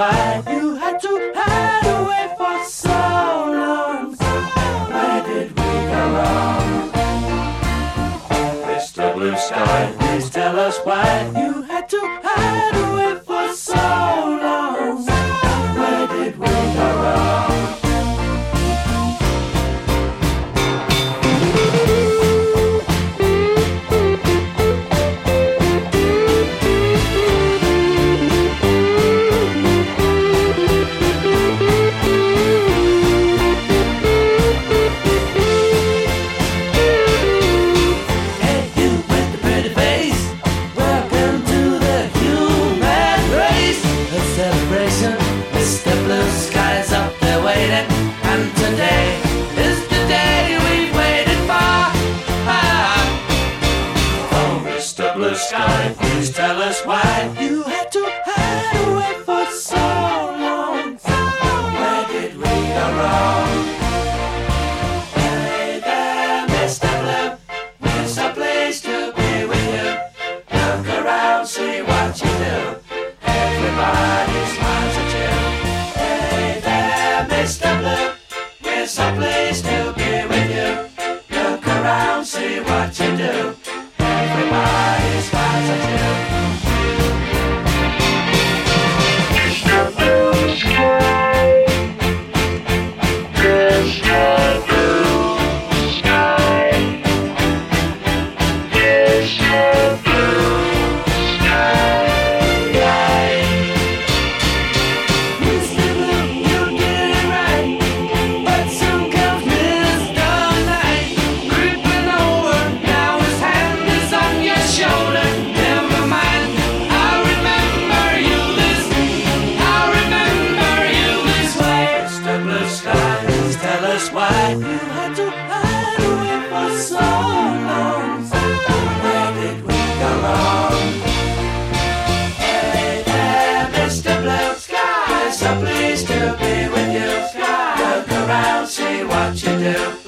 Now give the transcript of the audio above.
had to hide away for so long. Where did we go wrong? Mr. Blue Sky, please tell us why you Sky, please tell us why you had to hide away for so long. Where did we go wrong? Hey there, Mr. Blue. A place to be with you. Look around, see what you do. Everybody what you do.